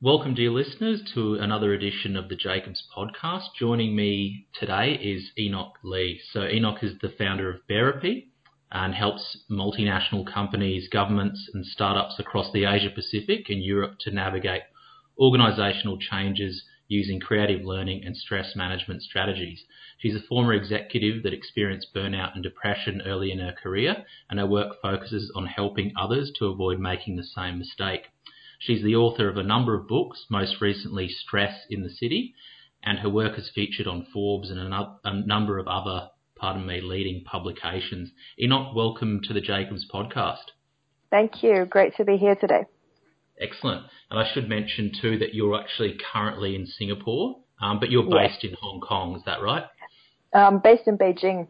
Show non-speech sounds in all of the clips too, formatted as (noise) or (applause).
Welcome, dear listeners, to another edition of the Jacobs podcast. Joining me today is Enoch Li. So, Enoch is the founder of Bearapy and helps multinational companies, governments, and startups across the Asia Pacific and Europe to navigate organizational changes using creative learning and stress management strategies. She's a former executive that experienced burnout and depression early in her career, and her work focuses on helping others to avoid making the same mistake. She's the author of a number of books, most recently Stress in the City, and her work is featured on Forbes and a number of other, pardon me, leading publications. Enoch, welcome to the Jacobs podcast. Thank you. Great to be here today. Excellent. And I should mention too that you're actually currently in Singapore, um, but you're based yes. in Hong Kong. Is that right? Um, based in Beijing.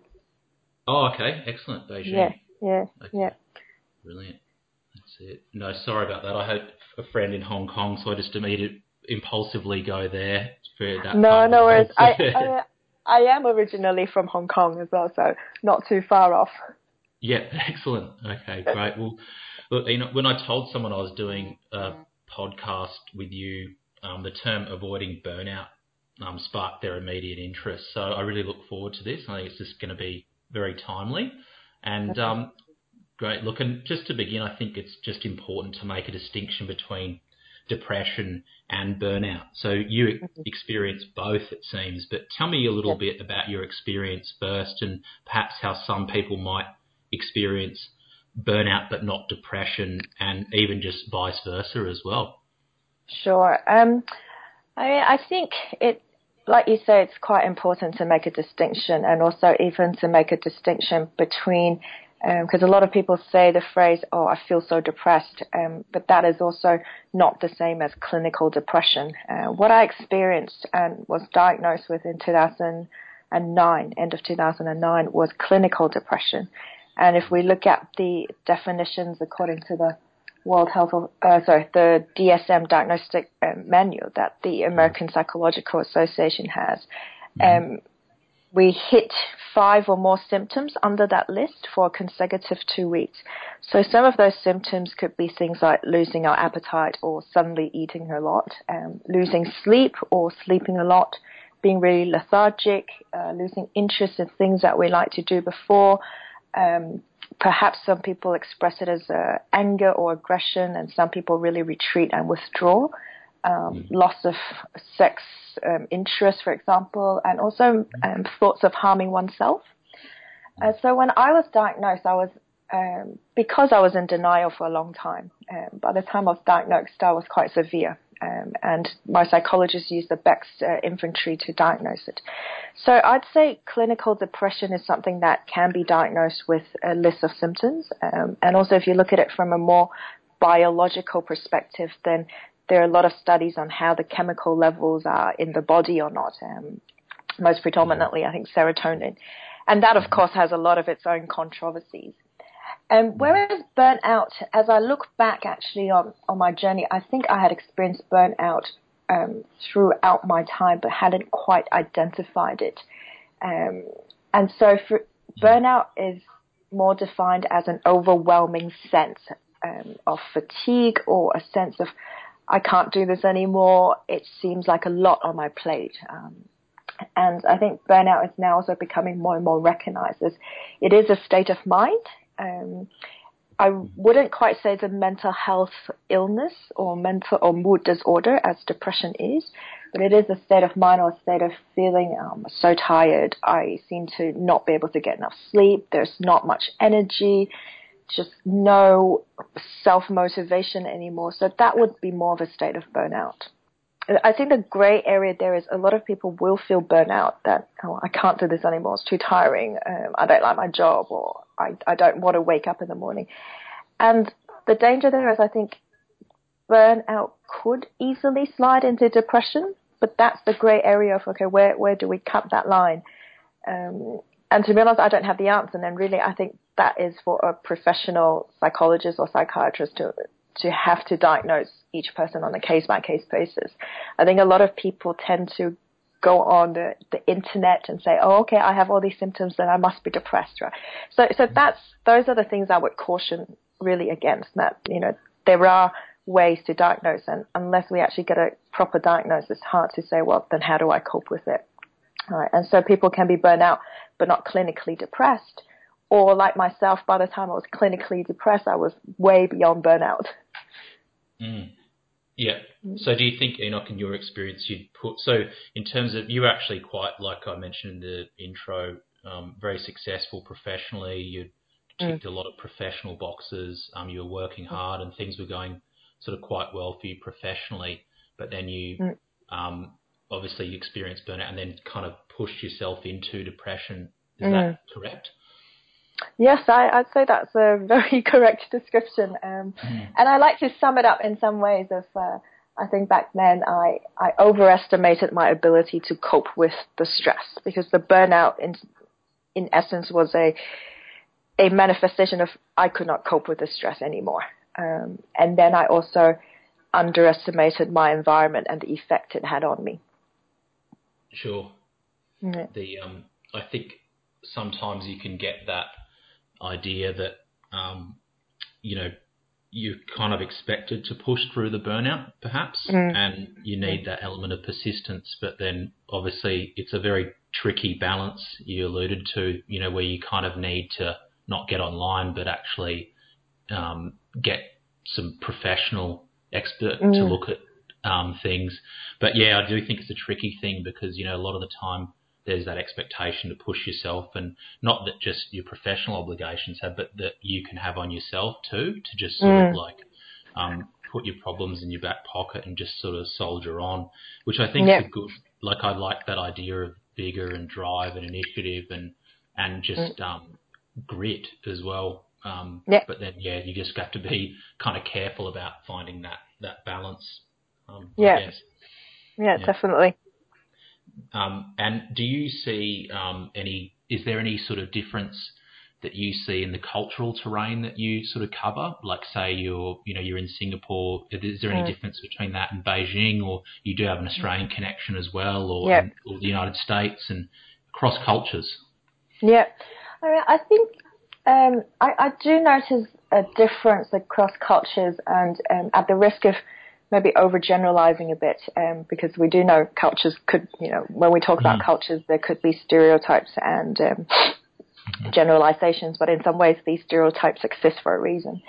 Oh, okay. Excellent. Beijing. Yeah. Yeah. Okay. Yeah. Brilliant. That's it. No, sorry about that. I had a friend in Hong Kong, so I just immediately impulsively go there for that. No, no worries. I, I, I am originally from Hong Kong as well, so not too far off. Yeah, (laughs) excellent. Okay, great. Well, look, you know, when I told someone I was doing a podcast with you, um, the term avoiding burnout um, sparked their immediate interest. So I really look forward to this. I think it's just going to be very timely. And um, Great. Look, and just to begin, I think it's just important to make a distinction between depression and burnout. So you mm-hmm. experience both, it seems, but tell me a little bit about your experience first and perhaps how some people might experience burnout but not depression and even just vice versa as well. Sure. Um, I mean, I think it, like you say, it's quite important to make a distinction and also even to make a distinction between because um, a lot of people say the phrase, "Oh, I feel so depressed," um, but that is also not the same as clinical depression. Uh, what I experienced and was diagnosed with in 2009, end of 2009, was clinical depression. And if we look at the definitions according to the World Health, uh, sorry, the DSM diagnostic uh, manual that the American Psychological Association has, um, we hit five or more symptoms under that list for a consecutive two weeks. So some of those symptoms could be things like losing our appetite or suddenly eating a lot, um, losing sleep or sleeping a lot, being really lethargic, uh, losing interest in things that we like to do before. Um, perhaps some people express it as uh, anger or aggression, and some people really retreat and withdraw. Um, loss of sex um, interest, for example, and also um, thoughts of harming oneself. Uh, so when I was diagnosed, I was um, because I was in denial for a long time. Um, by the time I was diagnosed, I was quite severe, um, and my psychologist used the Beck's uh, inventory to diagnose it. So I'd say clinical depression is something that can be diagnosed with a list of symptoms, um, and also if you look at it from a more biological perspective, then there are a lot of studies on how the chemical levels are in the body or not. Um, most predominantly, I think serotonin, and that of mm-hmm. course has a lot of its own controversies. Um, whereas burnout, as I look back actually on, on my journey, I think I had experienced burnout um, throughout my time, but hadn't quite identified it. Um, and so for, burnout is more defined as an overwhelming sense um, of fatigue or a sense of I can't do this anymore. It seems like a lot on my plate. Um, and I think burnout is now also becoming more and more recognized as it is a state of mind. Um, I wouldn't quite say it's a mental health illness or mental or mood disorder as depression is, but it is a state of mind or a state of feeling um, so tired. I seem to not be able to get enough sleep. There's not much energy just no self motivation anymore. So that would be more of a state of burnout. I think the gray area there is a lot of people will feel burnout that oh, I can't do this anymore. It's too tiring. Um, I don't like my job, or I I don't want to wake up in the morning. And the danger there is, I think, burnout could easily slide into depression. But that's the gray area of okay, where where do we cut that line? Um, and to be honest, I don't have the answer. And then really, I think that is for a professional psychologist or psychiatrist to to have to diagnose each person on a case by case basis. I think a lot of people tend to go on the, the internet and say, oh, okay, I have all these symptoms, then I must be depressed, right? So, so mm-hmm. that's those are the things I would caution really against. That you know there are ways to diagnose. And unless we actually get a proper diagnosis, it's hard to say, well, then how do I cope with it? Right. And so people can be burnt out, but not clinically depressed. Or like myself, by the time I was clinically depressed, I was way beyond burnout. Mm. Yeah. Mm. So do you think Enoch, in your experience, you'd put so in terms of you were actually quite like I mentioned in the intro, um, very successful professionally. You ticked mm. a lot of professional boxes. Um, you were working mm. hard and things were going sort of quite well for you professionally. But then you mm. um, obviously you experienced burnout and then kind of pushed yourself into depression. Is mm. that correct? Yes, I, would say that's a very (laughs) correct description. Um, mm. And I like to sum it up in some ways of, uh, I think back then I, I overestimated my ability to cope with the stress because the burnout in, in essence was a, a manifestation of I could not cope with the stress anymore. Um, and then I also underestimated my environment and the effect it had on me. Sure. Yeah. The um, I think sometimes you can get that idea that um, you know you're kind of expected to push through the burnout, perhaps, mm. and you need that element of persistence. But then, obviously, it's a very tricky balance you alluded to. You know, where you kind of need to not get online, but actually um, get some professional expert mm. to look at um, things. But yeah, I do think it's a tricky thing because you know a lot of the time there's that expectation to push yourself, and not that just your professional obligations have, but that you can have on yourself too, to just sort mm. of like um, put your problems in your back pocket and just sort of soldier on, which I think yep. is a good. Like I like that idea of vigor and drive and initiative and and just mm. um, grit as well. Um, yep. But then yeah, you just have to be kind of careful about finding that that balance. Um, yeah. yeah. yeah, definitely. Um, and do you see um, any? Is there any sort of difference that you see in the cultural terrain that you sort of cover? Like, say you're, you know, you're in Singapore. Is there any mm. difference between that and Beijing, or you do have an Australian connection as well, or, yep. or the United States and cross cultures? Yeah, I mean, I think um, I, I, do notice a difference across cultures, and um, at the risk of maybe overgeneralizing a bit um, because we do know cultures could, you know, when we talk about mm. cultures, there could be stereotypes and um, mm-hmm. generalizations, but in some ways these stereotypes exist for a reason.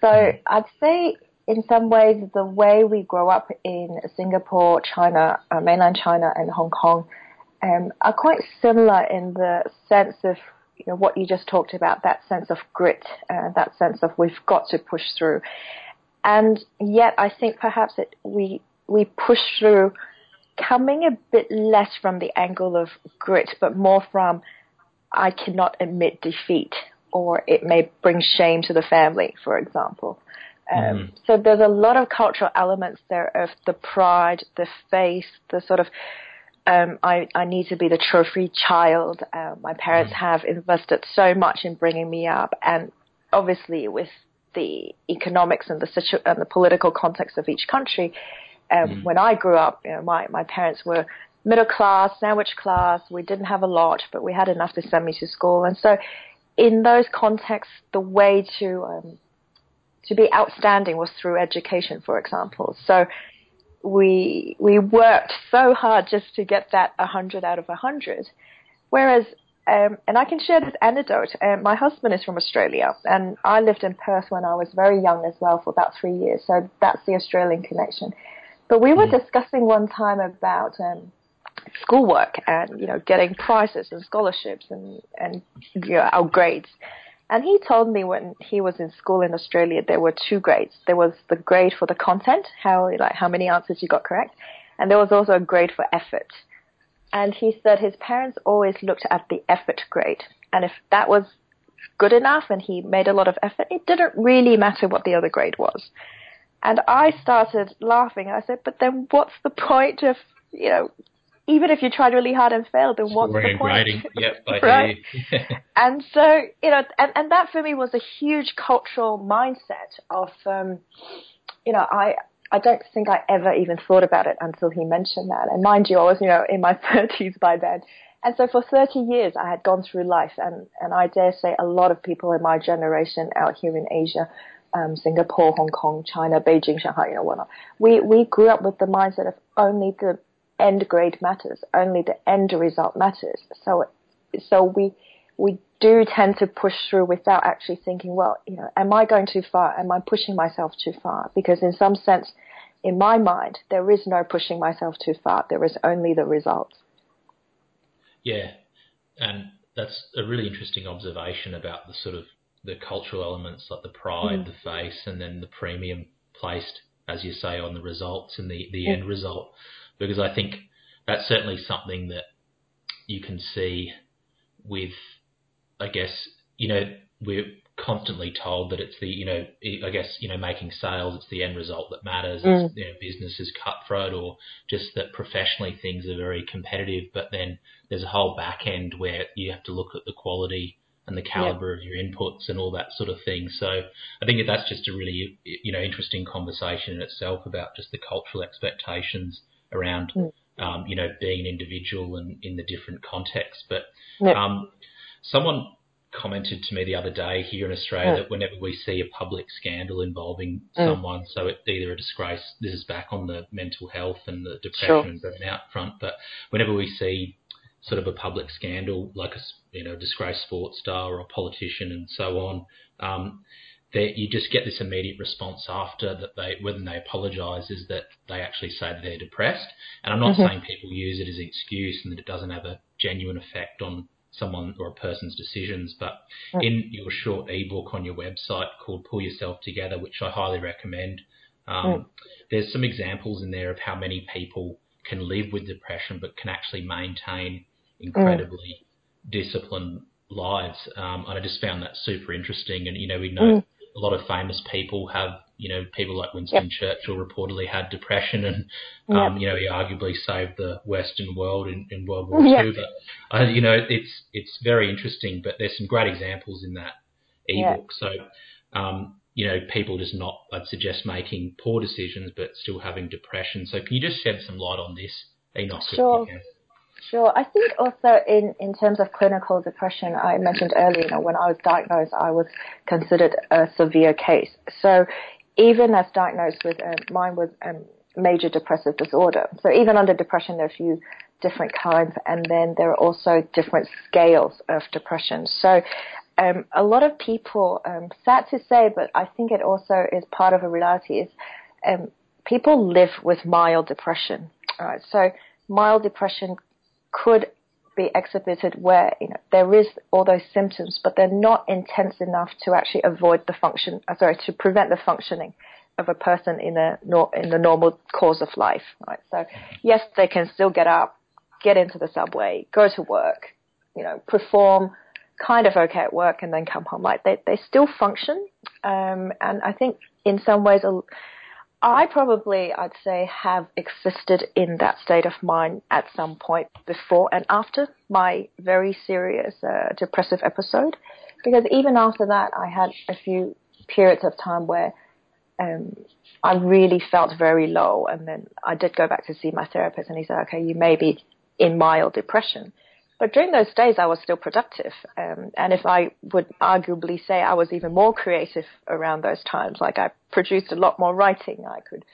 So mm. I'd say in some ways the way we grow up in Singapore, China, uh, mainland China, and Hong Kong um, are quite similar in the sense of you know what you just talked about, that sense of grit, uh, that sense of we've got to push through. And yet, I think perhaps it, we we push through, coming a bit less from the angle of grit, but more from I cannot admit defeat, or it may bring shame to the family, for example. Um, mm. So there's a lot of cultural elements there of the pride, the face, the sort of um, I, I need to be the trophy child. Uh, my parents mm. have invested so much in bringing me up, and obviously with the economics and the situ- and the political context of each country. Um, mm. When I grew up, you know, my my parents were middle class, sandwich class. We didn't have a lot, but we had enough to send me to school. And so, in those contexts, the way to um, to be outstanding was through education, for example. So we we worked so hard just to get that 100 out of 100. Whereas um, and I can share this anecdote. Um, my husband is from Australia, and I lived in Perth when I was very young as well for about three years. So that's the Australian connection. But we were mm. discussing one time about um, schoolwork and you know getting prizes and scholarships and and you know, our grades. And he told me when he was in school in Australia, there were two grades. There was the grade for the content, how like how many answers you got correct, and there was also a grade for effort. And he said his parents always looked at the effort grade. And if that was good enough and he made a lot of effort, it didn't really matter what the other grade was. And I started laughing. I said, but then what's the point of, you know, even if you tried really hard and failed, then what's the point? Writing. (laughs) Yep, right? (laughs) and so, you know, and, and that for me was a huge cultural mindset of, um, you know, I, I don't think I ever even thought about it until he mentioned that. And mind you, I was, you know, in my (laughs) 30s by then. And so for 30 years, I had gone through life, and, and I dare say a lot of people in my generation out here in Asia um, Singapore, Hong Kong, China, Beijing, Shanghai, you know, whatnot. We we grew up with the mindset of only the end grade matters, only the end result matters. So so we we do tend to push through without actually thinking, well, you know, am I going too far? Am I pushing myself too far? Because in some sense, in my mind, there is no pushing myself too far. There is only the results. Yeah, and that's a really interesting observation about the sort of the cultural elements like the pride, mm. the face, and then the premium placed, as you say, on the results and the, the mm. end result. Because I think that's certainly something that you can see with, I guess, you know, we're constantly told that it's the, you know, I guess, you know, making sales, it's the end result that matters. Mm. It's, you know, business is cutthroat or just that professionally things are very competitive, but then there's a whole back end where you have to look at the quality and the caliber of your inputs and all that sort of thing. So I think that's just a really, you know, interesting conversation in itself about just the cultural expectations around, mm. um, you know, being an individual and in the different contexts. But um, someone commented to me the other day here in Australia yeah. that whenever we see a public scandal involving mm. someone, so it's either a disgrace, this is back on the mental health and the depression sure. and burnout front, but whenever we see sort of a public scandal like a you know disgraced sports star or a politician and so on, um, that you just get this immediate response after that they when they apologise is that they actually say that they're depressed. And I'm not mm-hmm. saying people use it as an excuse and that it doesn't have a genuine effect on someone or a person's decisions. But mm. in your short ebook on your website called Pull Yourself Together, which I highly recommend, um, mm. there's some examples in there of how many people can live with depression but can actually maintain incredibly mm. disciplined lives. Um, and I just found that super interesting. And, you know, we know mm. a lot of famous people have you know, people like Winston yep. Churchill reportedly had depression, and um, yep. you know, he arguably saved the Western world in, in World War (laughs) yep. II. But uh, you know, it's it's very interesting. But there's some great examples in that ebook. So um, you know, people just not, I'd suggest, making poor decisions, but still having depression. So can you just shed some light on this, Enoch? Sure. Sure. I think also in, in terms of clinical depression, I mentioned earlier, you know, when I was diagnosed, I was considered a severe case. So even as diagnosed with um, mine was um, major depressive disorder. So even under depression, there are a few different kinds, and then there are also different scales of depression. So um, a lot of people, um, sad to say, but I think it also is part of a reality, is um, people live with mild depression. All right, so mild depression could be exhibited where you know there is all those symptoms, but they're not intense enough to actually avoid the function. Uh, sorry, to prevent the functioning of a person in a in the normal course of life. Right. So yes, they can still get up, get into the subway, go to work, you know, perform kind of okay at work, and then come home. Like they they still function. Um, and I think in some ways I probably, I'd say, have existed in that state of mind at some point before and after my very serious uh, depressive episode. Because even after that, I had a few periods of time where um, I really felt very low. And then I did go back to see my therapist, and he said, okay, you may be in mild depression. But during those days, I was still productive. Um, and if I would arguably say I was even more creative around those times, like I produced a lot more writing, I could,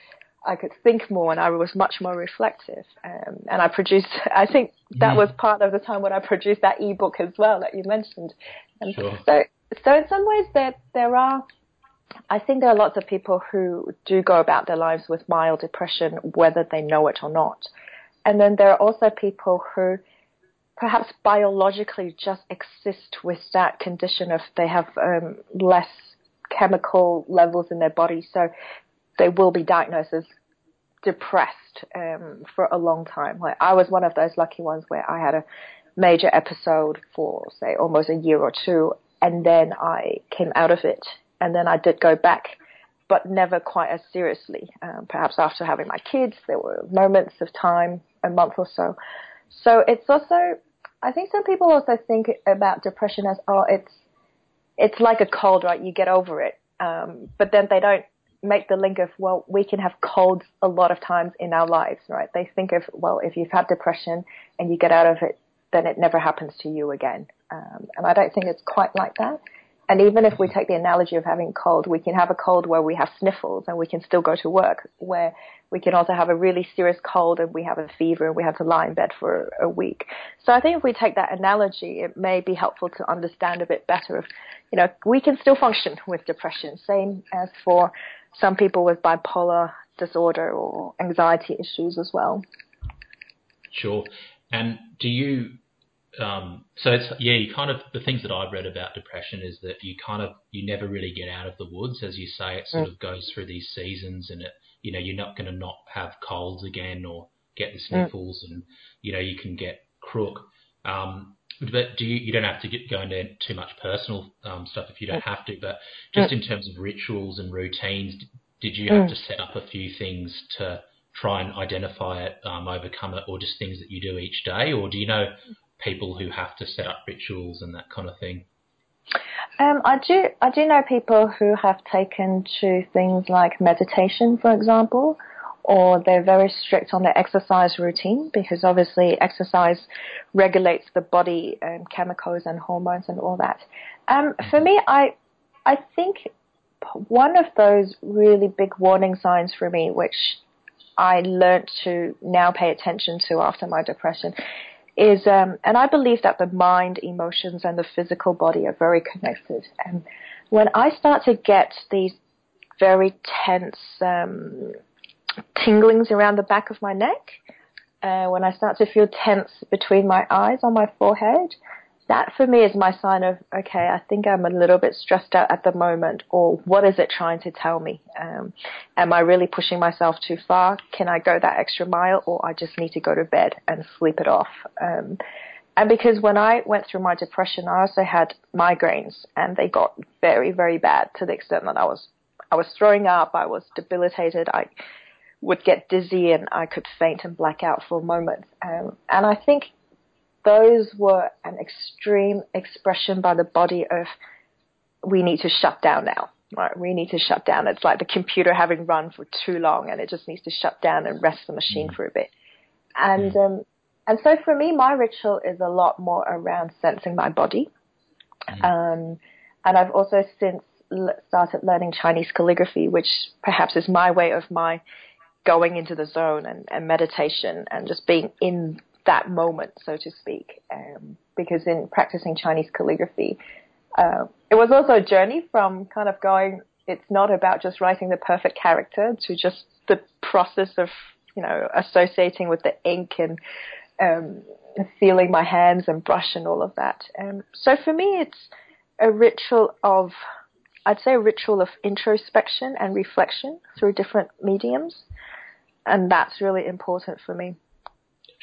I could think more and I was much more reflective. Um, and I produced, (laughs) I think that mm. was part of the time when I produced that ebook as well that you mentioned. And sure. so, so in some ways there, there are, I think there are lots of people who do go about their lives with mild depression, whether they know it or not. And then there are also people who, perhaps biologically just exist with that condition of they have um, less chemical levels in their body, so they will be diagnosed as depressed um, for a long time. Like I was one of those lucky ones where I had a major episode for say almost a year or two, and then I came out of it, and then I did go back. But never quite as seriously. Um, perhaps after having my kids, there were moments of time, a month or so. So it's also I think some people also think about depression as oh it's it's like a cold right? You get over it. Um, but then they don't make the link of well we can have colds a lot of times in our lives right? They think of well if you've had depression and you get out of it then it never happens to you again. Um, and I don't think it's quite like that and even if we take the analogy of having cold, we can have a cold where we have sniffles and we can still go to work, where we can also have a really serious cold and we have a fever and we have to lie in bed for a week. So I think if we take that analogy, it may be helpful to understand a bit better of, you know, we can still function with depression. Same as for some people with bipolar disorder or anxiety issues as well. Sure. And do you um, so it's yeah, you kind of the things that I've read about depression is that you kind of you never really get out of the woods, as you say. It sort mm. of goes through these seasons, and it you know you're not going to not have colds again or get the mm. sniffles, mm. and you know you can get crook. Um, but do you, you don't have to get go into too much personal um, stuff if you don't mm. have to. But just in terms of rituals and routines, did you have to set up a few things to try and identify it, um, overcome it, or just things that you do each day, or do you know people who have to set up rituals and that kind of thing? Um, I do. I do know people who have taken to things like meditation, for example, or they're very strict on their exercise routine because obviously exercise regulates the body and chemicals and hormones and all that. Um, for me, I I think one of those really big warning signs for me, which I learned to now pay attention to after my depression, is, um, and I believe that the mind, emotions, and the physical body are very connected. And when I start to get these very tense um, tinglings around the back of my neck, uh, when I start to feel tense between my eyes on my forehead, that for me is my sign of okay i think i'm a little bit stressed out at the moment or what is it trying to tell me? Um, am i really pushing myself too far? Can i go that extra mile or i just need to go to bed and sleep it off? Um, and because when i went through my depression i also had migraines and they got very very bad to the extent that i was i was throwing up i was debilitated i would get dizzy and i could faint and black out for a moment. Um, and i think those were an extreme expression by the body of we need to shut down now. Right, we need to shut down. It's like the computer having run for too long, and it just needs to shut down and rest the machine mm. for a bit. And um, and so for me, my ritual is a lot more around sensing my body. Mm. Um, and I've also since started learning Chinese calligraphy, which perhaps is my way of my going into the zone and, and meditation and just being in that moment, so to speak. Um, because in practicing Chinese calligraphy, uh, it was also a journey from kind of going, it's not about just writing the perfect character to just the process of, you know, associating with the ink and um, feeling my hands and brush and all of that. Um, so for me, it's a ritual of, I'd say a ritual of introspection and reflection through different mediums. And that's really important for me.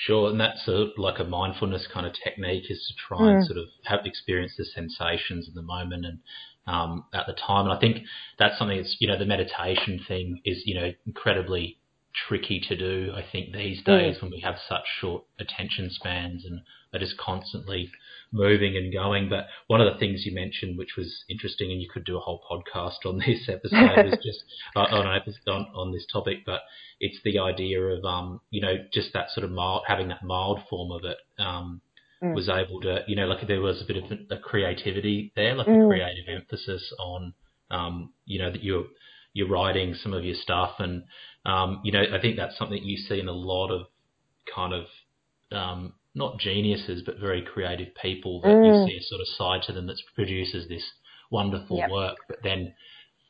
Sure, and that's a, like a mindfulness kind of technique is to try mm. and sort of have experience the sensations in the moment and um, at the time. And I think that's something that's you know the meditation thing is you know incredibly tricky to do. I think these days mm. when we have such short attention spans and are just constantly moving and going. But one of the things you mentioned, which was interesting, and you could do a whole podcast on (laughs) this episode, is just (laughs) uh, on, on, on this topic. But it's the idea of um, you know just that sort of mild, having that mild form of it. Um, mm. Was able to, you know, like there was a bit of a creativity there, like mm. a creative emphasis on, um, you know, that you're you're writing some of your stuff, and um, you know, I think that's something you see in a lot of kind of um, not geniuses, but very creative people that mm. you see a sort of side to them that produces this wonderful yep. work, but then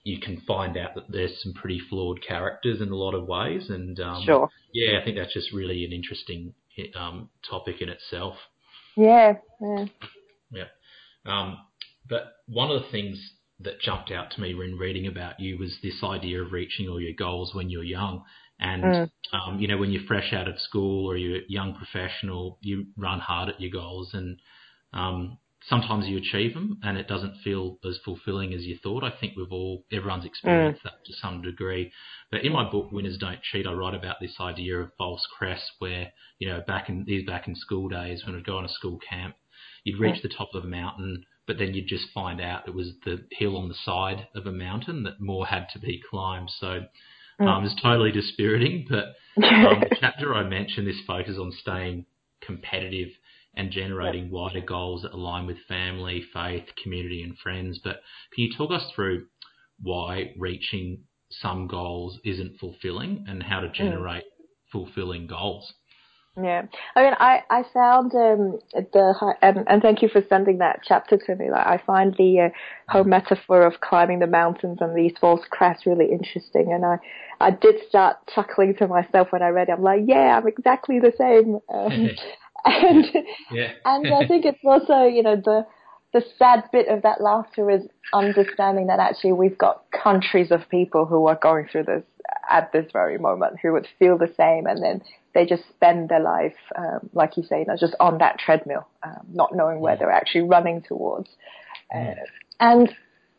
you can find out that there's some pretty flawed characters in a lot of ways. And um, sure. yeah, I think that's just really an interesting um, topic in itself. Yeah. Yeah. yeah. Um, but one of the things that jumped out to me when reading about you was this idea of reaching all your goals when you're young. And, mm. um, you know, when you're fresh out of school or you're a young professional, you run hard at your goals and, um, sometimes you achieve them and it doesn't feel as fulfilling as you thought. I think we've all, everyone's experienced mm. that to some degree. But in my book, Winners Don't Cheat, I write about this idea of false crests where, you know, back in, these back in school days when I'd go on a school camp, you'd reach mm. the top of a mountain, but then you'd just find out it was the hill on the side of a mountain that more had to be climbed. So Mm. Um, it's totally dispiriting, but um, the (laughs) chapter I mentioned, this focus on staying competitive, and generating wider goals that align with family, faith, community, and friends. But can you talk us through why reaching some goals isn't fulfilling and how to mm. generate fulfilling goals? Yeah, I mean, I I found um, the and, and thank you for sending that chapter to me. Like, I find the uh, whole metaphor of climbing the mountains and these false crests really interesting, and I I did start chuckling to myself when I read it. I'm like, yeah, I'm exactly the same. Um, (laughs) and yeah. and I think it's also you know the the sad bit of that laughter is understanding that actually we've got countries of people who are going through this at this very moment who would feel the same and then they just spend their life, um, like you say, you know, just on that treadmill, um, not knowing where they're actually running towards. Uh, and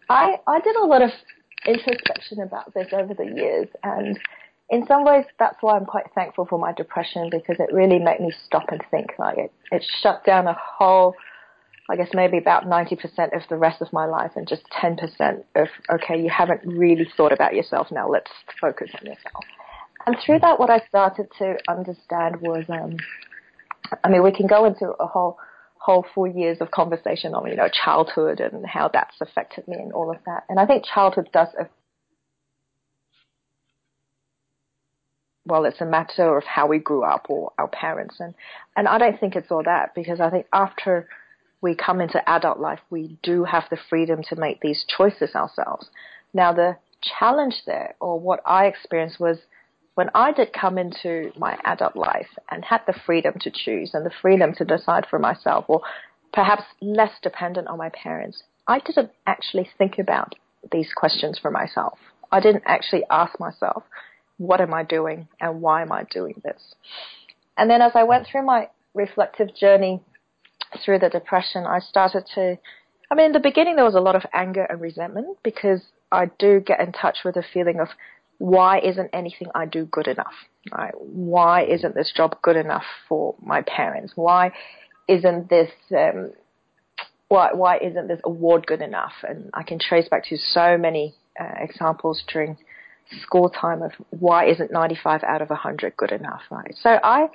I, I did a lot of introspection about this over the years and in some ways that's why I'm quite thankful for my depression because it really made me stop and think like it, it shut down a whole I guess maybe about 90% of the rest of my life and just 10% of, okay, you haven't really thought about yourself now, let's focus on yourself. And through that, what I started to understand was, um, I mean, we can go into a whole, whole four years of conversation on, you know, childhood and how that's affected me and all of that. And I think childhood does well, it's a matter of how we grew up or our parents. And, and I don't think it's all that because I think after we come into adult life, we do have the freedom to make these choices ourselves. Now, the challenge there, or what I experienced was when I did come into my adult life and had the freedom to choose and the freedom to decide for myself, or perhaps less dependent on my parents, I didn't actually think about these questions for myself. I didn't actually ask myself, what am I doing and why am I doing this? And then as I went through my reflective journey through the depression, I started to, I mean, in the beginning, there was a lot of anger and resentment because I do get in touch with a feeling of why isn't anything I do good enough? Right? Why isn't this job good enough for my parents? Why isn't this, um, why, why isn't this award good enough? And I can trace back to so many uh, examples during school time of why isn't 95 out of 100 good enough, right? So I,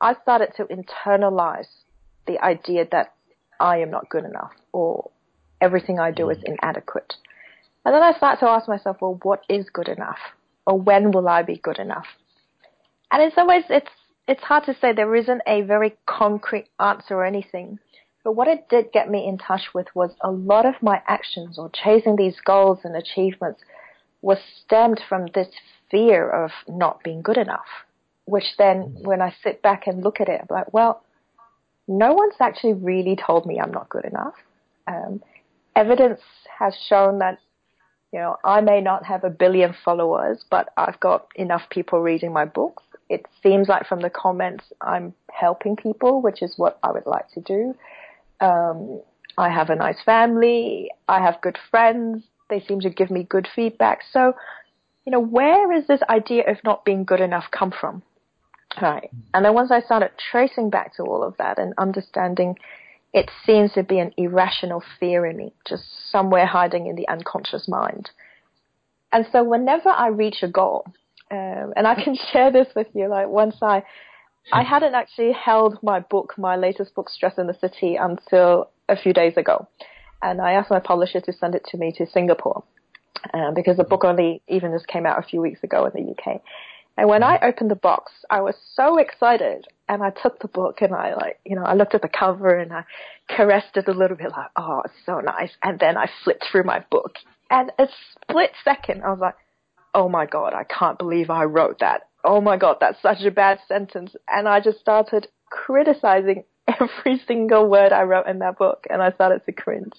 I started to internalize the idea that I am not good enough or everything I do is mm. inadequate. And then I start to ask myself, well, what is good enough? Or when will I be good enough? And in some ways, it's, it's hard to say there isn't a very concrete answer or anything. But what it did get me in touch with was a lot of my actions or chasing these goals and achievements was stemmed from this fear of not being good enough. Which then, mm. when I sit back and look at it, I'm like, well, no one's actually really told me I'm not good enough. Um, evidence has shown that, you know, I may not have a billion followers, but I've got enough people reading my books. It seems like from the comments I'm helping people, which is what I would like to do. Um, I have a nice family. I have good friends. They seem to give me good feedback. So, you know, where is this idea of not being good enough come from? Right. And then once I started tracing back to all of that and understanding it seems to be an irrational fear in me, just somewhere hiding in the unconscious mind. And so whenever I reach a goal, um, and I can (laughs) share this with you, like once I, I hadn't actually held my book, my latest book, Stress in the City, until a few days ago. And I asked my publisher to send it to me to Singapore. Um, because the book only even just came out a few weeks ago in the UK. And when I opened the box, I was so excited and I took the book and I like, you know, I looked at the cover and I caressed it a little bit like, oh, it's so nice. And then I flipped through my book and a split second, I was like, oh my God, I can't believe I wrote that. Oh my God, that's such a bad sentence. And I just started criticizing (laughs) every single word I wrote in that book and I started to cringe.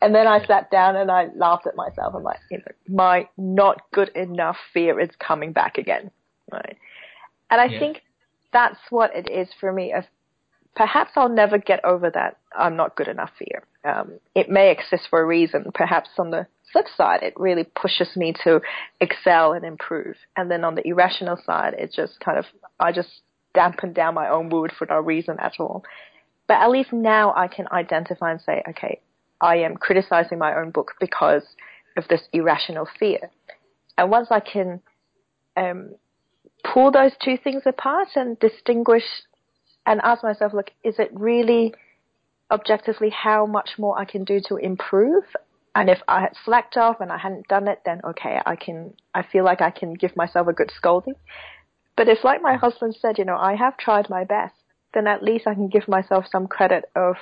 And then I sat down and I laughed at myself. I'm like, you know, my not good enough fear is coming back again, right? And I yeah. think that's what it is for me. If perhaps I'll never get over that I'm not good enough fear. Um, it may exist for a reason. Perhaps on the flip side, it really pushes me to excel and improve. And then on the irrational side, it just kind of, I just dampen down my own mood for no reason at all. But at least now I can identify and say, okay, I am criticizing my own book because of this irrational fear. And once I can um, pull those two things apart and distinguish and ask myself, look, is it really objectively how much more I can do to improve? And if I had slacked off and I hadn't done it, then okay, I can, I feel like I can give myself a good scolding. But if, like my husband said, you know, I have tried my best, then at least I can give myself some credit of,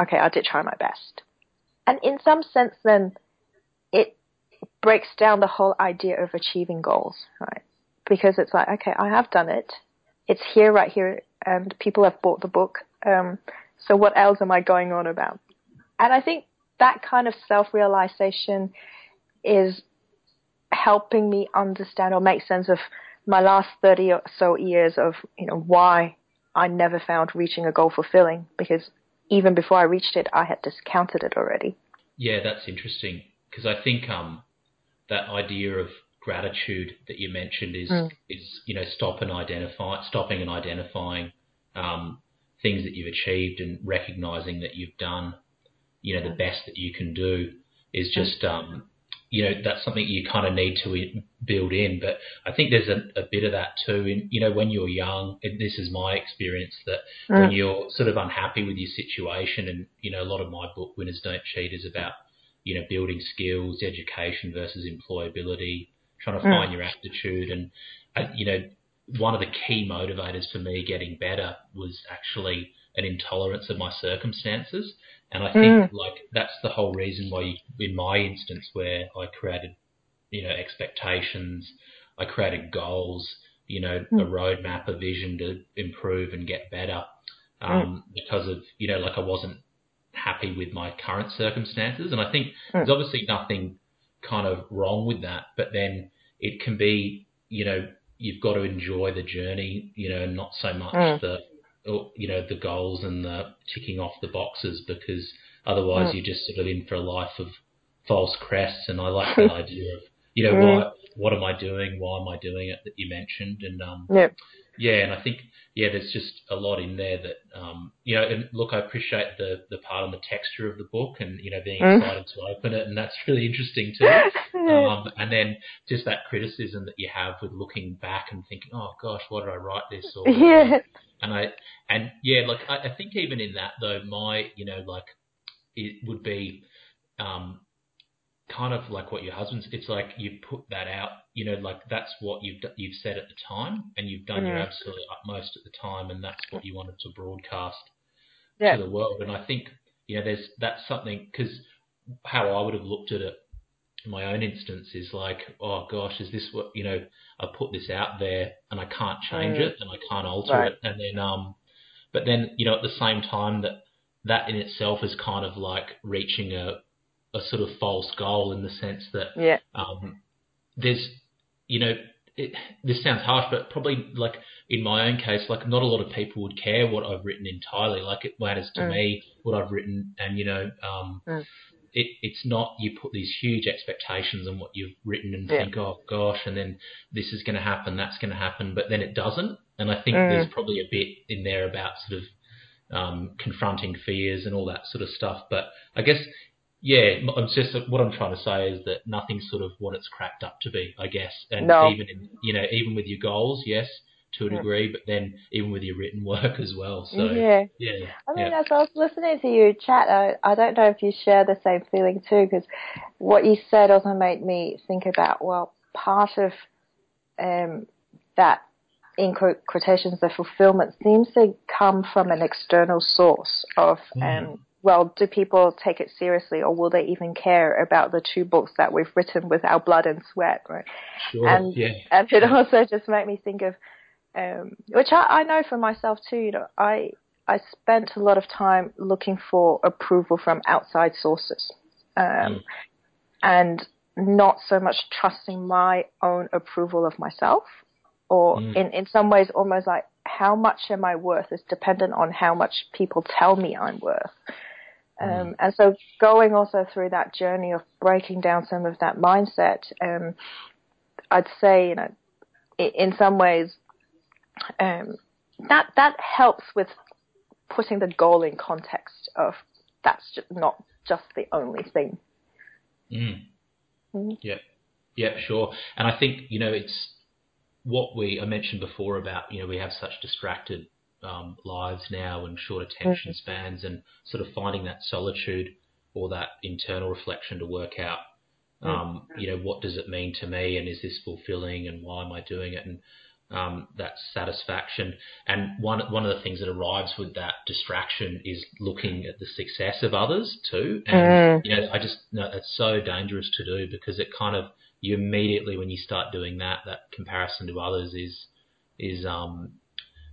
okay, I did try my best. And in some sense, then it breaks down the whole idea of achieving goals, right? Because it's like, okay, I have done it. It's here, right here, and people have bought the book. Um, so what else am I going on about? And I think that kind of self-realization is helping me understand or make sense of my last 30 or so years of, you know, why I never found reaching a goal fulfilling because even before I reached it, I had discounted it already. Yeah, that's interesting because I think um, that idea of gratitude that you mentioned is mm. is you know stop and identify stopping and identifying um, things that you've achieved and recognizing that you've done you know the best that you can do is mm. just um, you know that's something you kind of need to build in. But I think there's a, a bit of that too. In, you know, when you're young, this is my experience that mm. when you're sort of unhappy with your situation, and you know, a lot of my book "Winners Don't Cheat" is about you know building skills, education versus employability, trying to mm. find your aptitude, and uh, you know, one of the key motivators for me getting better was actually an intolerance of my circumstances. And I think mm. like that's the whole reason why, you, in my instance, where I created, you know, expectations, I created goals, you know, mm. a roadmap, a vision to improve and get better, um, mm. because of you know, like I wasn't happy with my current circumstances, and I think mm. there's obviously nothing kind of wrong with that, but then it can be, you know, you've got to enjoy the journey, you know, not so much mm. the you know the goals and the ticking off the boxes because otherwise mm. you're just sort of in for a life of false crests. And I like (laughs) that idea of you know mm. why what am I doing? Why am I doing it? That you mentioned and um yep. yeah, and I think yeah, there's just a lot in there that um you know. And look, I appreciate the the part on the texture of the book and you know being mm. excited to open it, and that's (laughs) really interesting too. (laughs) um, and then just that criticism that you have with looking back and thinking, oh gosh, why did I write this? Or yeah. And I and yeah, like I, I think even in that though, my you know like it would be um kind of like what your husband's. It's like you put that out. You know, like that's what you've you've said at the time, and you've done mm. your absolute utmost at the time, and that's what you wanted to broadcast yeah. to the world. And I think you know, there's that's something because how I would have looked at it my own instance is like, oh gosh, is this what you know? I put this out there and I can't change mm. it and I can't alter right. it, and then um, but then you know at the same time that that in itself is kind of like reaching a a sort of false goal in the sense that yeah. um, there's, you know, it, this sounds harsh, but probably like in my own case, like not a lot of people would care what I've written entirely. Like it matters to mm. me what I've written, and you know, um, mm. It, it's not you put these huge expectations on what you've written and yeah. think, oh gosh, and then this is going to happen, that's going to happen, but then it doesn't. And I think mm. there's probably a bit in there about sort of um, confronting fears and all that sort of stuff. But I guess yeah, I'm just what I'm trying to say is that nothing's sort of what it's cracked up to be, I guess. And no. even in, you know, even with your goals, yes, to a degree, but then even with your written work as well. So yeah, yeah. I mean, yeah. as I was listening to you chat, I, I don't know if you share the same feeling too, because what you said also made me think about well, part of um, that in quotations, the fulfillment seems to come from an external source of mm. um, well, do people take it seriously or will they even care about the two books that we've written with our blood and sweat, right? Sure, and, yeah. and it also just made me think of, um, which I, I know for myself too, you know, I, I spent a lot of time looking for approval from outside sources. Um, mm. and not so much trusting my own approval of myself or mm. in, in some ways almost like how much am I worth is dependent on how much people tell me I'm worth. Um, mm. And so going also through that journey of breaking down some of that mindset, um, I'd say, you know, in some ways, um, that that helps with putting the goal in context of that's just not just the only thing. Mm. Mm. Yeah, yeah, sure. And I think you know it's what we I mentioned before about you know we have such distracted um, lives now and short attention mm-hmm. spans, and sort of finding that solitude or that internal reflection to work out, mm. um, you know, what does it mean to me, and is this fulfilling, and why am I doing it, and um, that satisfaction. And one one of the things that arrives with that distraction is looking at the success of others too. And mm. you know, I just know it's so dangerous to do because it kind of you immediately when you start doing that, that comparison to others is is um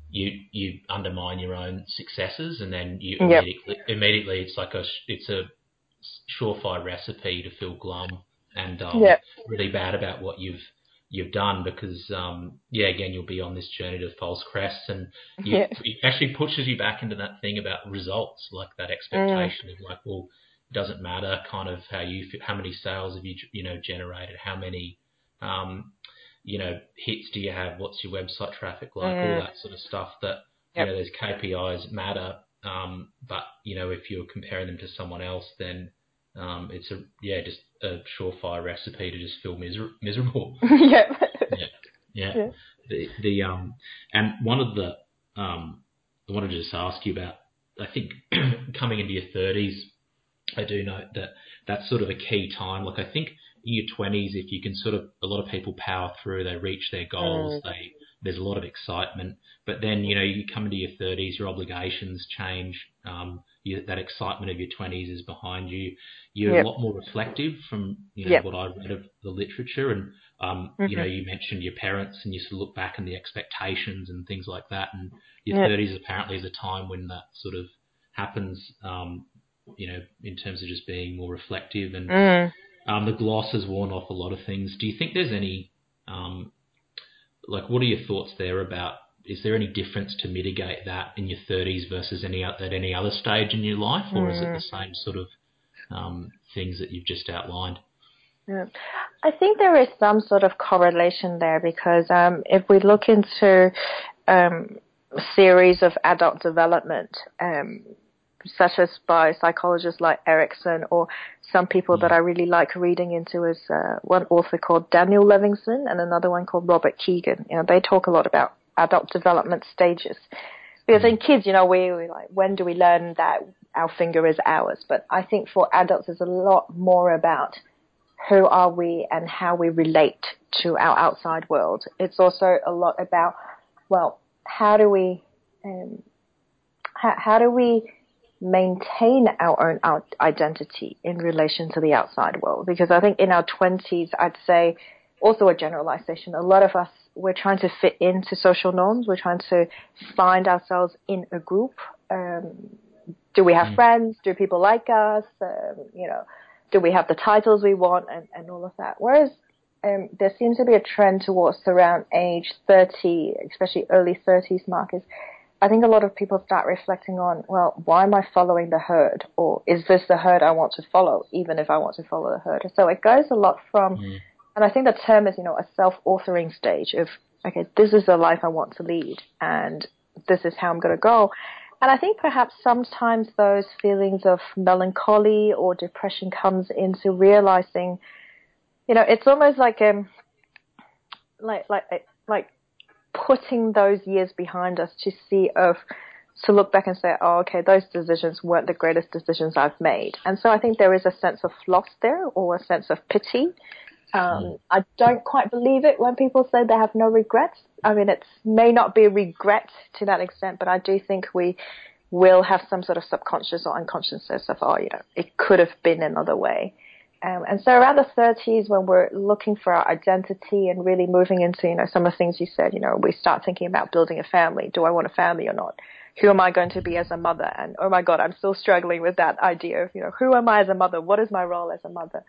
you you undermine your own successes, and then you yep. immediately immediately it's like a it's a surefire recipe to feel glum and um, yep. really bad about what you've you've done because um, yeah again you'll be on this journey to false crests and (laughs) you, yeah. it actually pushes you back into that thing about results like that expectation mm. of like well it doesn't matter kind of how you how many sales have you you know generated how many um, you know hits do you have what's your website traffic like mm. all that sort of stuff that yep. you know those KPIs matter um, but you know if you're comparing them to someone else then um, it's a yeah, just a surefire recipe to just feel miser- miserable. (laughs) yeah. yeah. yeah. Yeah. The the um and one of the um I wanted to just ask you about I think (clears throat) coming into your thirties, I do note that that's sort of a key time. Like I think in your twenties, if you can sort of a lot of people power through, they reach their goals, mm. they there's a lot of excitement. But then you know you come into your thirties, your obligations change. Um, you, that excitement of your 20s is behind you. You're yep. a lot more reflective from you know yep. what I read of the literature, and um, mm-hmm. you know you mentioned your parents, and you sort of look back and the expectations and things like that. And your yep. 30s apparently is a time when that sort of happens. Um, you know, in terms of just being more reflective, and mm. um, the gloss has worn off a lot of things. Do you think there's any um, like what are your thoughts there about is there any difference to mitigate that in your 30s versus any at any other stage in your life, or mm. is it the mm. same sort of um, things that you've just outlined? Yeah. I think there is some sort of correlation there because um, if we look into um, series of adult development, um, such as by psychologists like Erikson or some people mm. that I really like reading into is uh, one author called Daniel Levinson and another one called Robert Kegan. You know, they talk a lot about adult development stages. Because in kids, you know, we, we like, when do we learn that our finger is ours? But I think for adults, it's a lot more about who are we and how we relate to our outside world. It's also a lot about, well, how do we, um, how, how do we maintain our own identity in relation to the outside world? Because I think in our 20s, I'd say also a generalization. A lot of us we're trying to fit into social norms. We're trying to find ourselves in a group. Um, do we have mm. friends? Do people like us? Um, you know, do we have the titles we want and, and all of that? Whereas um, there seems to be a trend towards around age 30, especially early 30s markers. I think a lot of people start reflecting on, well, why am I following the herd? Or is this the herd I want to follow, even if I want to follow the herd? So it goes a lot from mm and I think the term is, you know, a self-authoring stage of, okay, this is the life I want to lead and this is how I'm going to go. And I think perhaps sometimes those feelings of melancholy or depression comes into realizing, you know, it's almost like, um, like, like, like putting those years behind us to see of, to look back and say, oh, okay, those decisions weren't the greatest decisions I've made. And so I think there is a sense of loss there or a sense of pity um, mm. I don't quite believe it when people say they have no regrets. I mean, it may not be a regret to that extent, but I do think we will have some sort of subconscious or unconscious sense of, oh, you know, it could have been another way. Um, and so around the 30s, when we're looking for our identity and really moving into, you know, some of the things you said, you know, we start thinking about building a family. Do I want a family or not? Who am I going to be as a mother? And oh my God, I'm still struggling with that idea of, you know, who am I as a mother? What is my role as a mother?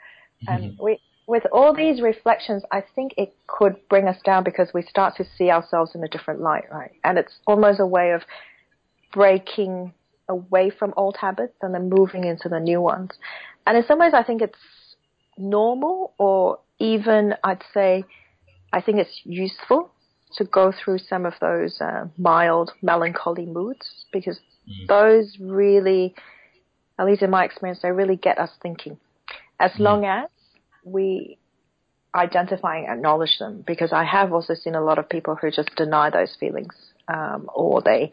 And mm-hmm. we, with all these reflections, I think it could bring us down because we start to see ourselves in a different light, right? And it's almost a way of breaking away from old habits and then moving into the new ones. And in some ways, I think it's normal or even I'd say I think it's useful to go through some of those uh, mild melancholy moods because mm. those really, at least in my experience, they really get us thinking. As mm. long as we identify and acknowledge them because I have also seen a lot of people who just deny those feelings um, or they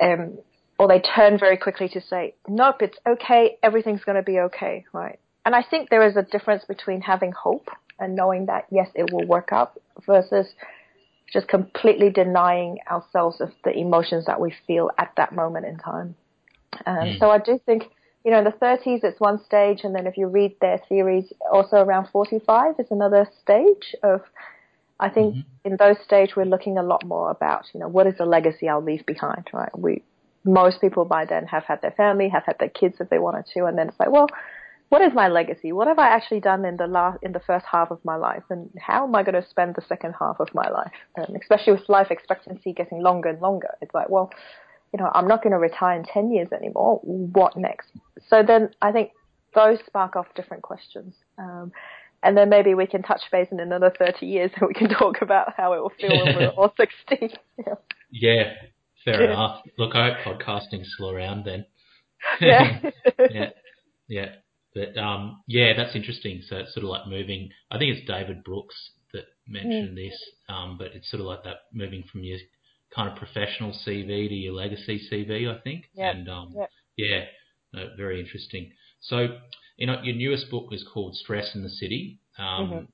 um, or they turn very quickly to say, nope, it's okay, everything's going to be okay, right? And I think there is a difference between having hope and knowing that, yes, it will work out versus just completely denying ourselves of the emotions that we feel at that moment in time. Um, mm. So I do think, you know, in the 30s it's one stage, and then if you read their theories, also around 45 is another stage of. I think mm-hmm. in those stage we're looking a lot more about, you know, what is the legacy I'll leave behind, right? We most people by then have had their family, have had their kids if they wanted to, and then it's like, well, what is my legacy? What have I actually done in the last, in the first half of my life, and how am I going to spend the second half of my life? And especially with life expectancy getting longer and longer, it's like, well, you know, I'm not going to retire in ten years anymore. What next? So then I think those spark off different questions. Um, and then maybe we can touch base in another 30 years and we can (laughs) talk about how it will feel when we're all (laughs) 60. yeah. yeah, fair yeah. enough. Look, I hope podcasting's still around then. (laughs) Yeah. yeah. Yeah. But um, yeah, that's interesting. So it's sort of like moving. I think it's David Brooks that mentioned mm. this, um, but it's sort of like that moving from your kind of professional CV to your legacy CV. I think. Yep. And um, yep. yeah, no, very interesting. So you know, your newest book is called Stress in the City. Um, mm-hmm.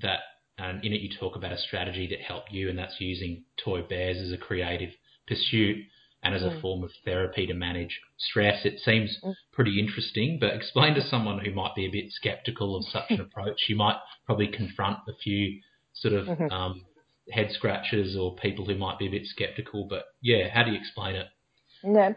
That and in it you talk about a strategy that helped you, and that's using toy bears as a creative pursuit and as a mm. form of therapy to manage stress. It seems mm. pretty interesting, but explain to someone who might be a bit skeptical of such an (laughs) approach. You might probably confront a few sort of mm-hmm. um, head scratchers or people who might be a bit skeptical, but yeah, how do you explain it? No,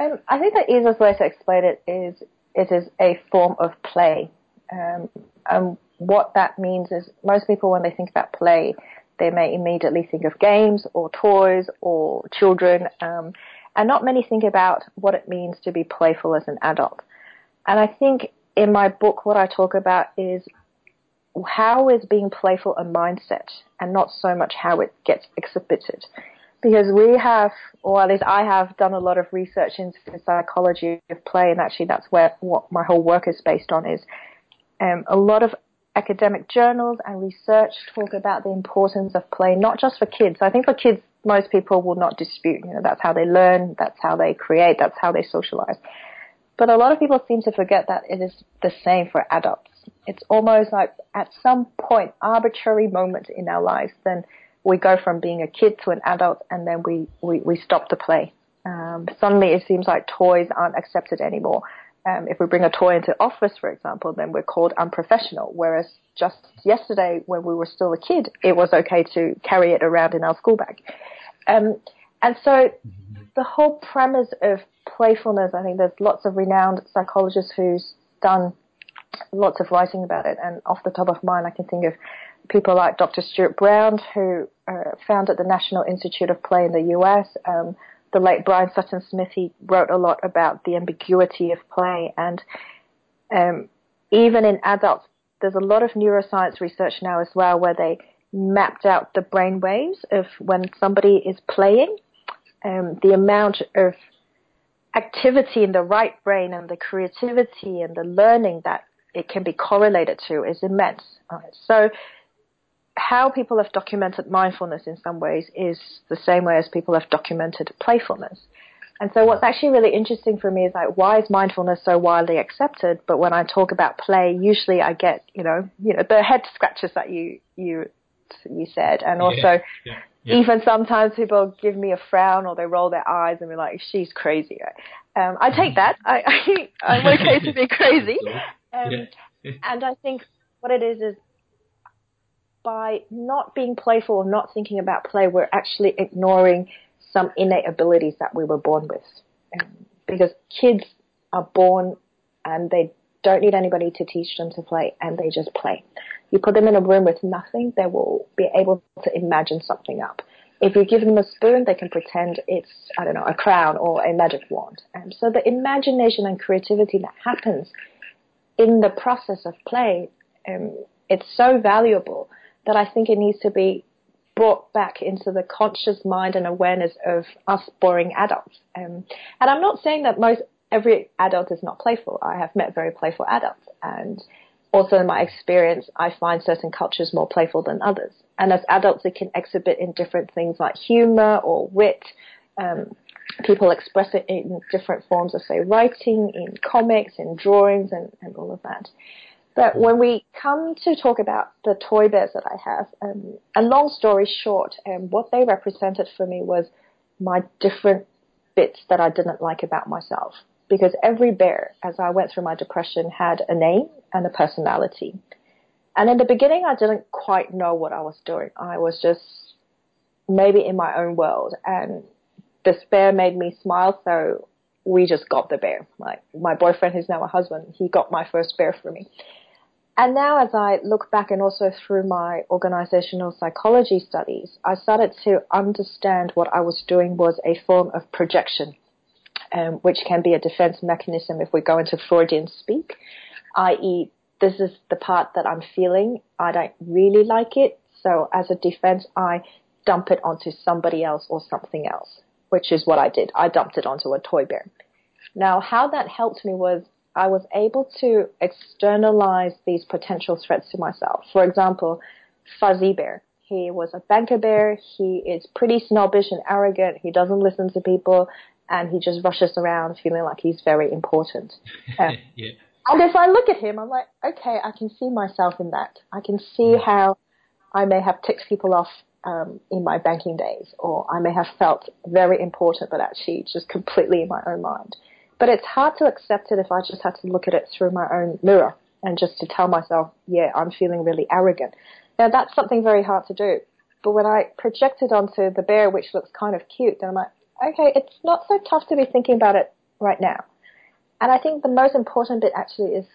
um, I think the easiest way to explain it is it is a form of play. Um, and what that means is most people, when they think about play, they may immediately think of games or toys or children, um, and not many think about what it means to be playful as an adult. And I think in my book, what I talk about is how is being playful a mindset and not so much how it gets exhibited. Because we have, or at least I have done a lot of research into the psychology of play, and actually that's where what my whole work is based on is um, a lot of academic journals and research talk about the importance of play, not just for kids. I think for kids, most people will not dispute. You know, that's how they learn, that's how they create, that's how they socialize. But a lot of people seem to forget that it is the same for adults. It's almost like at some point, arbitrary moment in our lives, then we go from being a kid to an adult and then we, we, we stop the play. Um, suddenly it seems like toys aren't accepted anymore um, if we bring a toy into office, for example, then we're called unprofessional. Whereas just yesterday, when we were still a kid, it was okay to carry it around in our school bag. Um, and so the whole premise of playfulness, I think there's lots of renowned psychologists who's done lots of writing about it. And off the top of my mind, I can think of people like Dr. Stuart Brown, who uh, founded the National Institute of Play in the US, um, the late Brian Sutton Smith, he wrote a lot about the ambiguity of play. And um, even in adults, there's a lot of neuroscience research now as well where they mapped out the brain waves of when somebody is playing, um, the amount of activity in the right brain and the creativity and the learning that it can be correlated to is immense. So how people have documented mindfulness in some ways is the same way as people have documented playfulness. And so what's actually really interesting for me is like why is mindfulness so widely accepted? But when I talk about play, usually I get, you know, you know, the head scratches that you you you said. And also yeah, yeah, yeah. even sometimes people give me a frown or they roll their eyes and be like, She's crazy. Um, I take that. I, I (laughs) I'm okay to be crazy. (laughs) Um, and I think what it is is by not being playful or not thinking about play, we're actually ignoring some innate abilities that we were born with. Um, because kids are born and they don't need anybody to teach them to play and they just play. You put them in a room with nothing, they will be able to imagine something up. If you give them a spoon, they can pretend it's, I don't know, a crown or a magic wand. And so the imagination and creativity that happens in the process of play, um, it's so valuable that I think it needs to be brought back into the conscious mind and awareness of us boring adults. Um, and I'm not saying that most every adult is not playful. I have met very playful adults, and also in my experience, I find certain cultures more playful than others. And as adults, it can exhibit in different things like humor or wit. Um, people express it in different forms of, say, writing, in comics, in drawings, and, and all of that. But when we come to talk about the toy bears that I have, um, a long story short, um, what they represented for me was my different bits that I didn't like about myself. Because every bear, as I went through my depression, had a name and a personality. And in the beginning, I didn't quite know what I was doing. I was just maybe in my own world. And this bear made me smile, so we just got the bear. Like my boyfriend, who's now my husband, he got my first bear for me. And now, as I look back and also through my organizational psychology studies, I started to understand what I was doing was a form of projection, um, which can be a defense mechanism if we go into Freudian speak, i.e., this is the part that I'm feeling. I don't really like it. So as a defense, I dump it onto somebody else or something else, which is what I did. I dumped it onto a toy bear. Now, how that helped me was I was able to externalize these potential threats to myself. For example, Fuzzy Bear. He was a banker bear. He is pretty snobbish and arrogant. He doesn't listen to people and he just rushes around feeling like he's very important. Um, (laughs) yeah. And if I look at him, I'm like, okay, I can see myself in that. I can see how I may have ticked people off um, in my banking days, or I may have felt very important, but actually just completely in my own mind. But it's hard to accept it if I just had to look at it through my own mirror and just to tell myself, yeah, I'm feeling really arrogant. Now that's something very hard to do. But when I project it onto the bear, which looks kind of cute, then I'm like, okay, it's not so tough to be thinking about it right now. And I think the most important bit actually is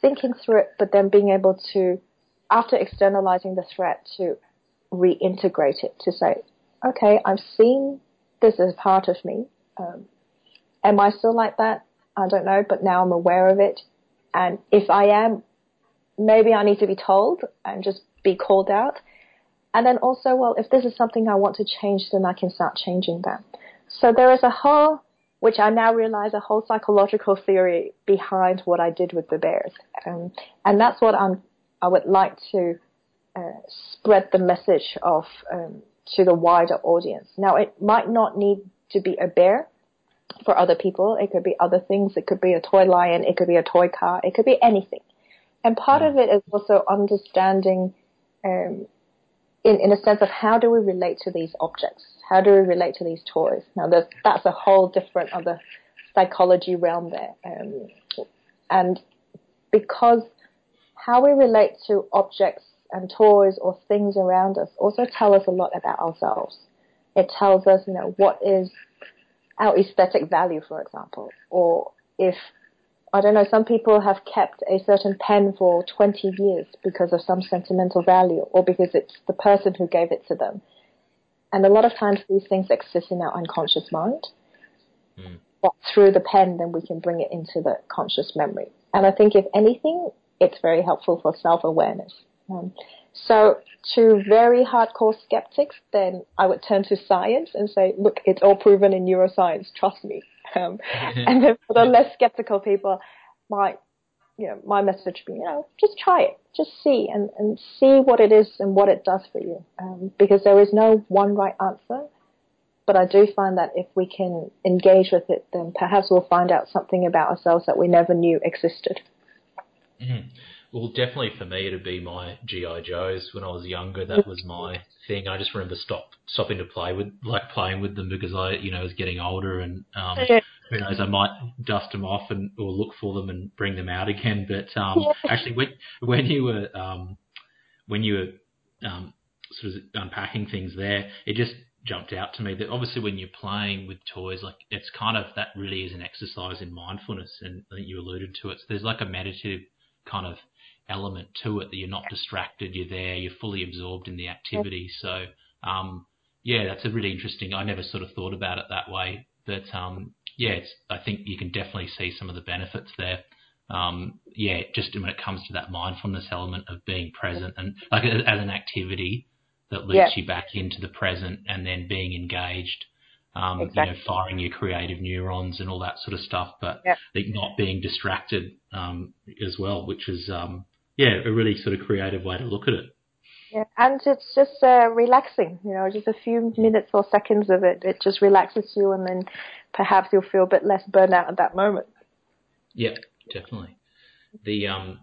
thinking through it, but then being able to, after externalizing the threat, to reintegrate it, to say, okay, I've seen this as part of me. Um, am I still like that? I don't know, but now I'm aware of it. And if I am, maybe I need to be told and just be called out. And then also, well, if this is something I want to change, then I can start changing that. So there is a whole which I now realize a whole psychological theory behind what I did with the bears. Um, and that's what I'm, I would like to uh, spread the message of um, to the wider audience. Now, it might not need to be a bear for other people. It could be other things. It could be a toy lion. It could be a toy car. It could be anything. And part of it is also understanding, um, in, in a sense of how do we relate to these objects? How do we relate to these toys? Now, that's a whole different other psychology realm there. Um, and because how we relate to objects and toys or things around us also tell us a lot about ourselves. It tells us, you know, what is our aesthetic value, for example, or if I don't know, some people have kept a certain pen for 20 years because of some sentimental value or because it's the person who gave it to them. And a lot of times these things exist in our unconscious mind. Mm. But through the pen, then we can bring it into the conscious memory. And I think if anything, it's very helpful for self-awareness. Um, so to very hardcore skeptics, then I would turn to science and say, look, it's all proven in neuroscience, trust me. Um, (laughs) and then for the less skeptical people, my you know, my message being, you know, just try it, just see and, and see what it is and what it does for you. Um, because there is no one right answer. But I do find that if we can engage with it, then perhaps we'll find out something about ourselves that we never knew existed. Mm-hmm. Well, definitely for me, it'd be my GI Joes. When I was younger, that was my thing. I just remember stop stopping to play with, like playing with them because I, you know, was getting older and um, (laughs) yeah. who knows, I might dust them off and or look for them and bring them out again. But um, yeah. actually, when when you were um, when you were um, sort of unpacking things there, it just jumped out to me that obviously when you're playing with toys, like it's kind of that really is an exercise in mindfulness, and I think you alluded to it. So there's like a meditative kind of element to it that you're not distracted, you're there, you're fully absorbed in the activity. So, um, yeah, that's a really interesting. I never sort of thought about it that way, but um, yeah, it's, I think you can definitely see some of the benefits there. Um, yeah, just when it comes to that mindfulness element of being present and like as an activity that yeah. you back into the present and then being engaged. Um, exactly. you know, firing your creative neurons and all that sort of stuff, but yeah. not being distracted um, as well, which is um, yeah, a really sort of creative way to look at it. Yeah, and it's just uh, relaxing. You know, just a few minutes or seconds of it, it just relaxes you, and then perhaps you'll feel a bit less burned out at that moment. Yeah, definitely. The um,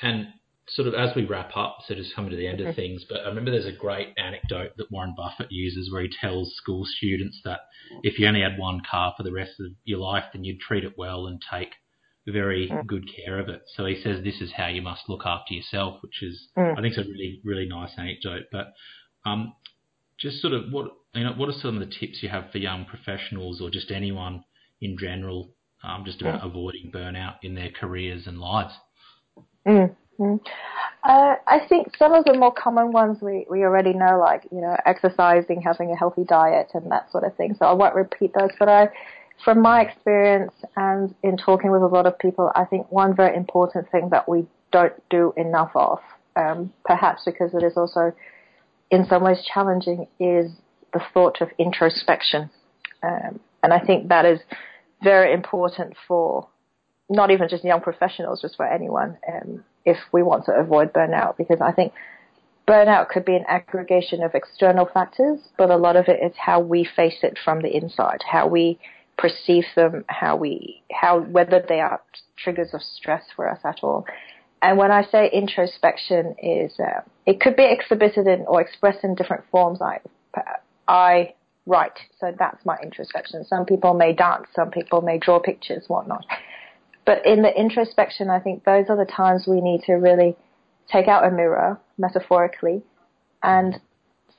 and sort of as we wrap up, so just coming to the end of things, but I remember there's a great anecdote that Warren Buffett uses where he tells school students that if you only had one car for the rest of your life, then you'd treat it well and take very Mm. good care of it. So he says this is how you must look after yourself, which is Mm. I think is a really really nice anecdote. But um, just sort of what you know, what are some of the tips you have for young professionals or just anyone in general, um, just about avoiding burnout in their careers and lives? Mm, mm. Uh, I think some of the more common ones we, we already know, like you know, exercising, having a healthy diet, and that sort of thing. So I won't repeat those, but I, from my experience and in talking with a lot of people, I think one very important thing that we don't do enough of, um, perhaps because it is also in some ways challenging, is the thought of introspection, um, and I think that is very important for not even just young professionals, just for anyone, um, if we want to avoid burnout, because I think burnout could be an aggregation of external factors, but a lot of it is how we face it from the inside, how we perceive them, how we, how, whether they are triggers of stress for us at all. And when I say introspection is, uh, it could be exhibited in or expressed in different forms. Like I write, so that's my introspection. Some people may dance, some people may draw pictures, whatnot. But in the introspection, I think those are the times we need to really take out a mirror, metaphorically, and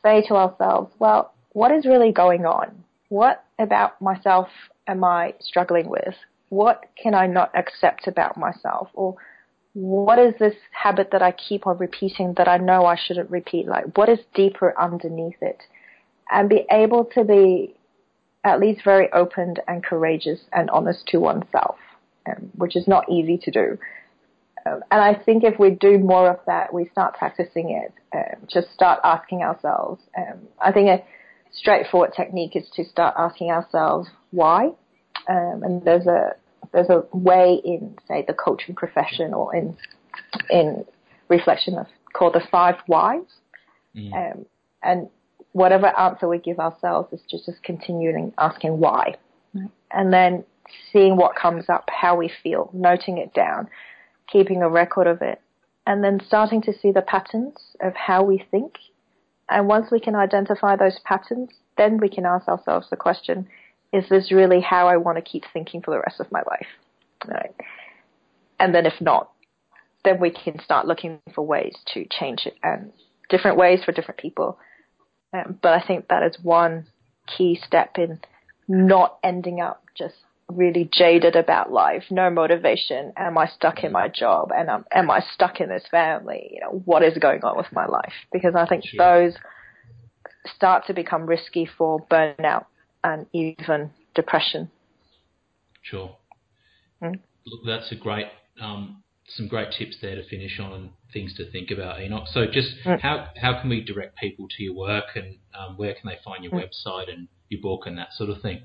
say to ourselves, well, what is really going on? What about myself am I struggling with? What can I not accept about myself? Or what is this habit that I keep on repeating that I know I shouldn't repeat? Like, what is deeper underneath it? And be able to be at least very open and courageous and honest to oneself, um, which is not easy to do. Um, and I think if we do more of that, we start practicing it, um, just start asking ourselves. Um, I think straightforward technique is to start asking ourselves why. Um, and there's a there's a way in say the coaching profession or in in reflection of called the five whys. Mm. Um, and whatever answer we give ourselves is just, just continuing asking why. And then seeing what comes up, how we feel, noting it down, keeping a record of it, and then starting to see the patterns of how we think. And once we can identify those patterns, then we can ask ourselves the question, is this really how I want to keep thinking for the rest of my life? Right. And then if not, then we can start looking for ways to change it and different ways for different people. Um, but I think that is one key step in not ending up just really jaded about life, no motivation. Am I stuck in my job? And um, am I stuck in this family? You know, what is going on with my life? Because I think Sure. those start to become risky for burnout and even depression. Sure. Mm. Look, that's a great, um, some great tips there to finish on and things to think about, Enoch. So, just Mm. how how can we direct people to your work and um, where can they find your Mm. website and your book and that sort of thing?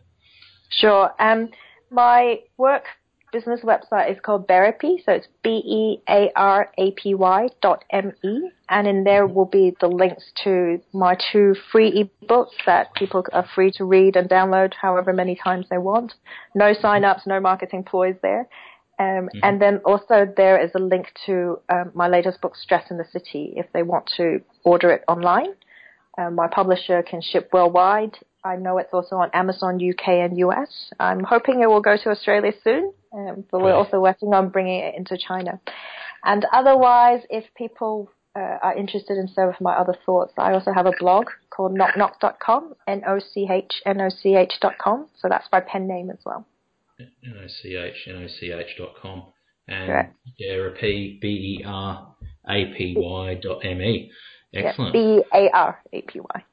Sure. Um, my work business website is called Bearapy, so it's B E A R A P Y dot M E, and in there will be the links to my two free ebooks that people are free to read and download however many times they want. No sign ups, no marketing ploys there. Um, Mhm. And then also there is a link to um, my latest book, Stress in the City, if they want to order it online. Um, my publisher can ship worldwide. I know it's also on Amazon UK and US. I'm hoping it will go to Australia soon, um, but we're also working on bringing it into China. And otherwise, if people uh, are interested in some of my other thoughts, I also have a blog called nochnoch.com, N-O-C-H-N-O-C-H.com. So that's my pen name as well. N-O-C-H, dot com. And Correct. Bearapy, B-E-R-A-P-Y dot M-E. Excellent. Yeah, B-A-R-A-P-Y.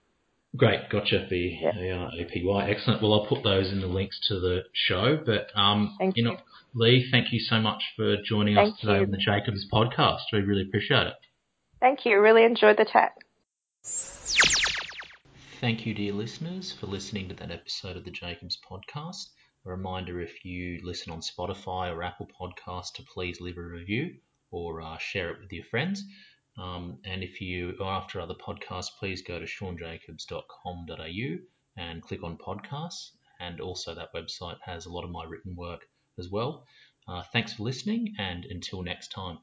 Great, gotcha. B-A-R-A-P-Y. Excellent. Well, I'll put those in the links to the show. But, um, Thank you Enoch Li, thank you so much for joining us today you. on the Jacobs podcast. We really appreciate it. Thank you. Really enjoyed the chat. Thank you, dear listeners, for listening to that episode of the Jacobs podcast. A reminder if you listen on Spotify or Apple Podcasts to please leave a review or uh, share it with your friends. Um, and if you are after other podcasts, please go to seanjacobs.com.au and click on podcasts. And also, that website has a lot of my written work as well. Uh, thanks for listening, and until next time.